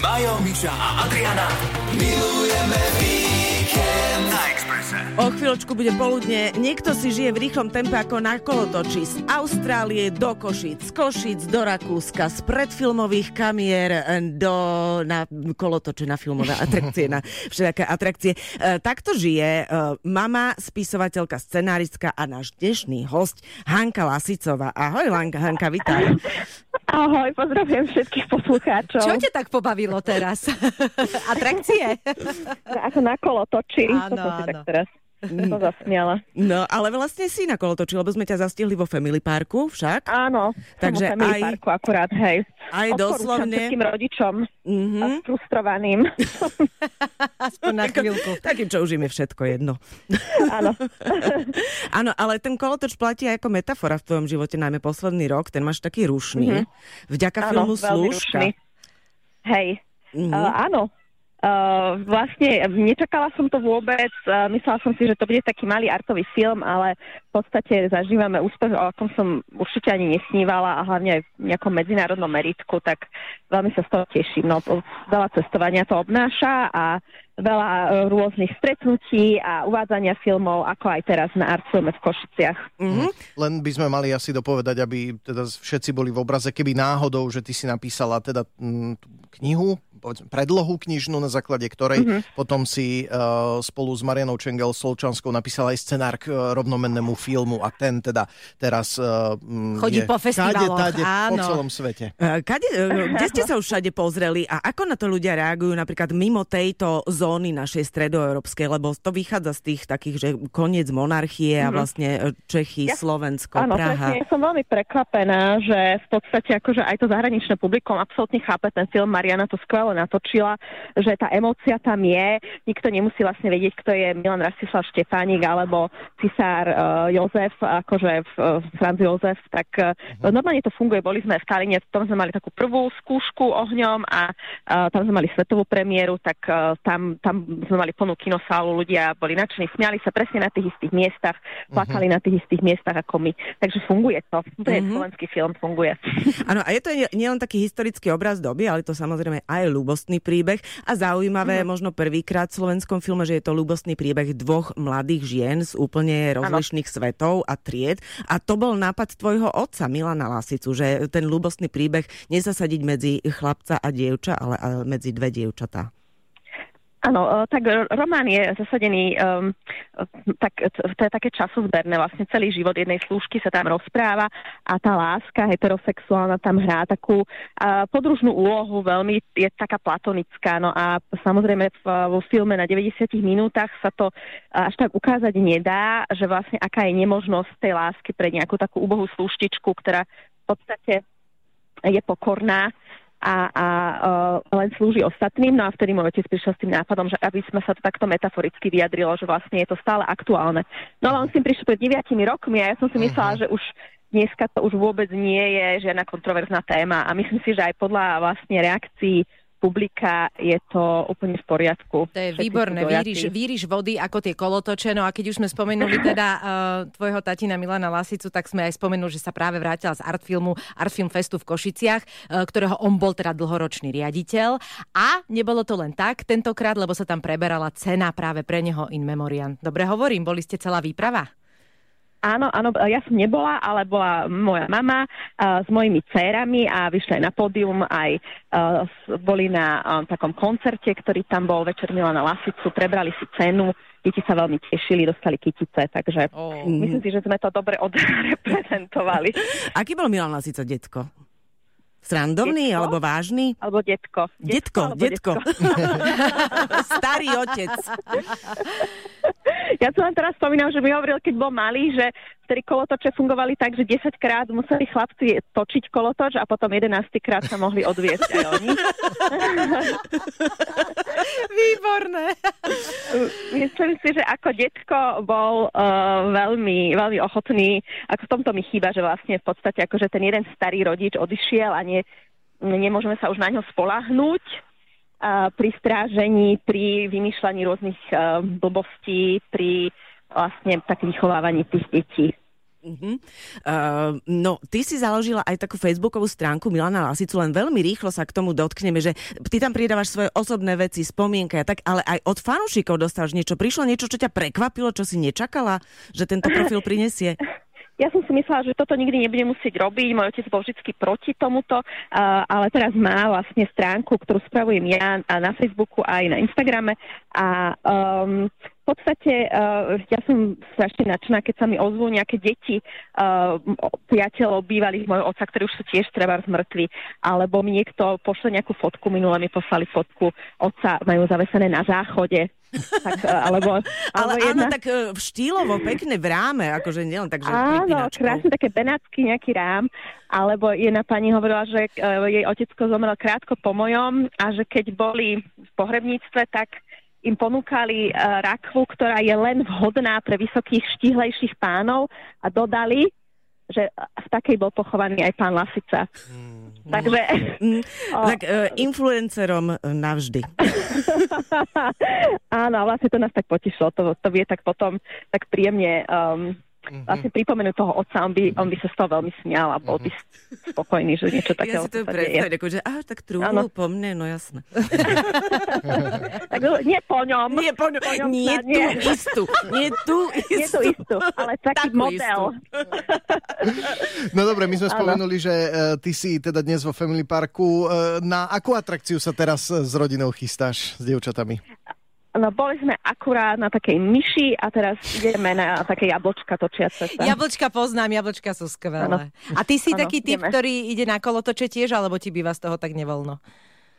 Majo, Miša a Adriana milujeme víkend na Exprese. O chvíľočku bude poludne. Niekto si žije v rýchlom tempe ako na kolotoči. Z Austrálie do Košic, z Košic do Rakúska, z predfilmových kamier eh, do, na kolotoče, na filmové atrakcie, na všetké atrakcie. E, takto žije e, mama, spisovateľka, scenáristka a náš dnešný host Hanka Lasicová. Ahoj, Hanka, Hanka, vítaj. Ahoj, pozdravujem všetkých poslucháčov. Čo ťa tak pobavilo teraz? Atrakcie? Ako na kolo točí. Áno, to si tak áno. teraz to zasmiala. No, ale vlastne si na kolotoči, lebo sme ťa zastihli vo Family Parku však. Áno, Takže vo Family aj- Parku akurát, hej. Aj Odporúčam doslovne. všetkým rodičom Mhm. a frustrovaným. Aspoň na chvíľku. Takým, čo už im je všetko jedno. Áno. Áno, ale ten kolotoč platí aj ako metafora v tvojom živote, najmä posledný rok. Ten máš taký rušný. Vďaka Áno, filmu Slúžka. rušný. Hej, Mhm. uh, áno. Uh, vlastne nečakala som to vôbec, uh, myslela som si, že to bude taký malý artový film, ale v podstate zažívame úspech, o akom som určite ani nesnívala a hlavne aj v nejakom medzinárodnom meritku, tak veľmi sa z toho teším. No, veľa cestovania to obnáša a veľa uh, rôznych stretnutí a uvádzania filmov, ako aj teraz na Artfilme v Košiciach. Mhm. Len by sme mali asi dopovedať, aby teda všetci boli v obraze, keby náhodou, že ty si napísala teda mm, tú knihu, povedzme, predlohu knižnú, na základe ktorej mm-hmm. potom si uh, spolu s Marianou Čengel Solčanskou napísala aj scenár k uh, rovnomennému filmu a ten teda teraz uh, Chodí je po festivaloch, kade, tade, po áno. celom svete. Kade, kde ste sa už všade pozreli a ako na to ľudia reagujú napríklad mimo tejto zóny našej stredoeurópskej, lebo to vychádza z tých takých, že koniec monarchie a vlastne e, Čechy, Ja- Slovensko, Áno, Praha. presne. Ja som veľmi prekvapená, že v podstate akože aj to zahraničné publikum absolútne chápe ten film. Mariana to skvelo natočila, že tá emócia tam je. Nikto nemusí vlastne vedieť, kto je Milan Rastislav Štefánik alebo cisár uh, Jozef, akože uh, Franz Jozef. Tak uh, normálne to funguje. Boli sme v Taline, tam sme mali takú prvú skúšku ohňom a uh, tam sme mali svetovú premiéru, tak uh, tam, tam sme mali plnú kinosálu, ľudia boli nadšení, smiali sa presne na tých istých miestach, plakali na tých istých miestach ako my. Takže funguje to. To je Mhm. slovenský film, funguje. Áno, a je to nie- nielen taký historický obraz doby, ale to samozrejme aj ľúbostný príbeh a zaujímavé možno prvýkrát v slovenskom filme, že je to ľúbostný príbeh dvoch mladých žien z úplne rozlišných svetov a tried. A to bol nápad tvojho otca, Milana Lasicu, že ten ľúbostný príbeh nezasadiť medzi chlapca a dievča, ale ale medzi dve dievčatá. Áno, e, tak román je zasadený, um, tak, to je také časovzberné, vlastne celý život jednej slúžky sa tam rozpráva a tá láska heterosexuálna tam hrá takú uh, podružnú úlohu, veľmi je taká platonická, no a samozrejme v, vo filme na 90 minútach sa to až tak ukázať nedá, že vlastne aká je nemožnosť tej lásky pre nejakú takú úbohú slúštičku, ktorá v podstate je pokorná a, a uh, len slúži ostatným. No a vtedy môj otec prišiel s tým nápadom, že aby sme sa to takto metaforicky vyjadrilo, že vlastne je to stále aktuálne. No ale on s tým prišiel pred 9 rokmi a ja som si myslela, že už dneska to už vôbec nie je žiadna kontroverzná téma a myslím si, že aj podľa vlastne reakcií publika je to úplne v poriadku. To je Všetci výborné, víriš, víriš vody ako tie kolotoče. No a keď už sme spomenuli teda uh, tvojho tatina Milana Lasicu, tak sme aj spomenuli, že sa práve vrátila z Artfilmu, Artfilm Festu v Košiciach, uh, ktorého on bol teda dlhoročný riaditeľ. A nebolo to len tak tentokrát, lebo sa tam preberala cena práve pre neho in memoriam. Dobre hovorím, boli ste celá výprava? Áno, áno, ja som nebola, ale bola moja mama uh, s mojimi dcérami a vyšli aj na pódium, aj uh, boli na um, takom koncerte, ktorý tam bol večer Milana Lasicu, prebrali si cenu, deti sa veľmi tešili, dostali kytice, takže Oh. myslím si, že sme to dobre odreprezentovali. Aký bol Milan Lasica detko? Srandovný Detko? alebo vážny? Alebo detko. Detko, alebo detko. Starý otec. Ja som len teraz spomínam, že mi hovoril, keď bol malý, že vtedy kolotoče fungovali tak, že 10 krát museli chlapci točiť kolotoč a potom 11 krát sa mohli odviesť aj oni. Výborné. Myslím si, že ako detko bol uh, veľmi, veľmi ochotný, ako v tomto mi chýba, že vlastne v podstate akože ten jeden starý rodič odišiel a nie, nemôžeme sa už na ňo spolahnúť uh, pri strážení, pri vymýšľaní rôznych uh, blbostí, pri vlastne tak vychovávaní tých detí. Uh-huh. Uh, no, ty si založila aj takú facebookovú stránku Milana Lasicu, len veľmi rýchlo sa k tomu dotkneme, že ty tam pridávaš svoje osobné veci, spomienky a tak, ale aj od fanúšikov dostávaš niečo. Prišlo niečo, čo ťa prekvapilo, čo si nečakala, že tento profil prinesie? Ja som si myslela, že toto nikdy nebudem musieť robiť, môj otec bol vždy proti tomuto, ale teraz má vlastne stránku, ktorú spravujem ja na Facebooku aj na Instagrame. A um, podstate uh, ja som strašne nadšená, keď sa mi ozvú nejaké deti uh, priateľov bývalých mojho otca, ktorí už sú tiež treba zmrtví, alebo mi niekto pošle nejakú fotku, minule mi poslali fotku otca, majú zavesené na záchode, tak, e, alebo, alebo Ale jedna... áno, tak v štýlovo, pekne v ráme, akože nielen tak, že Áno, krásne také benátsky nejaký rám, alebo jedna pani hovorila, že uh, jej otecko zomrel krátko po mojom a že keď boli v pohrebníctve, tak im ponúkali uh, rakvu, ktorá je len vhodná pre vysokých, štihlejších pánov a dodali, že v takej bol pochovaný aj pán Lasica. Mm. Takže... Mm, o, tak uh, influencerom navždy. Áno, vlastne to nás tak potešilo. To, to vie tak potom tak príjemne um, mm-hmm. vlastne pripomenúť toho otca, on by, on by sa z toho veľmi smial a bol by mm-hmm. spokojný, že niečo takého Ja si to predstaviť, akože, aha, tak trúhlu po mne, no jasné. tak nie po ňom. Nie po ňom, po ňom nie, tú nie. istú, nie tú istú. Nie tú istú, ale taký Takú model. no dobre, my sme ano. spomenuli, že uh, ty si teda dnes vo Family Parku. Uh, na akú atrakciu sa teraz s rodinou chystáš, s dievčatami? No boli sme akurát na takej myši a teraz ideme na také jablčka točiace sa. Jablčka poznám, jablčka sú skvelé. Ano. A ty si ano, taký typ, ideme. ktorý ide na kolotoče tiež, alebo ti býva z toho tak nevoľno?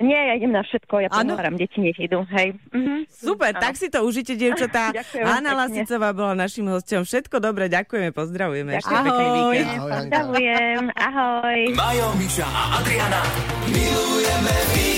Nie, ja idem na všetko, ja pomáram, deti nech idú, hej. Mhm. Super, ano. tak si to užite, dievčatá. Anna Lasicová bola našim hostom. Všetko dobre, ďakujeme, pozdravujeme. Ešte ahoj. Ahoj, Pozdravujem, ahoj. Majo, Miša a Adriana milujeme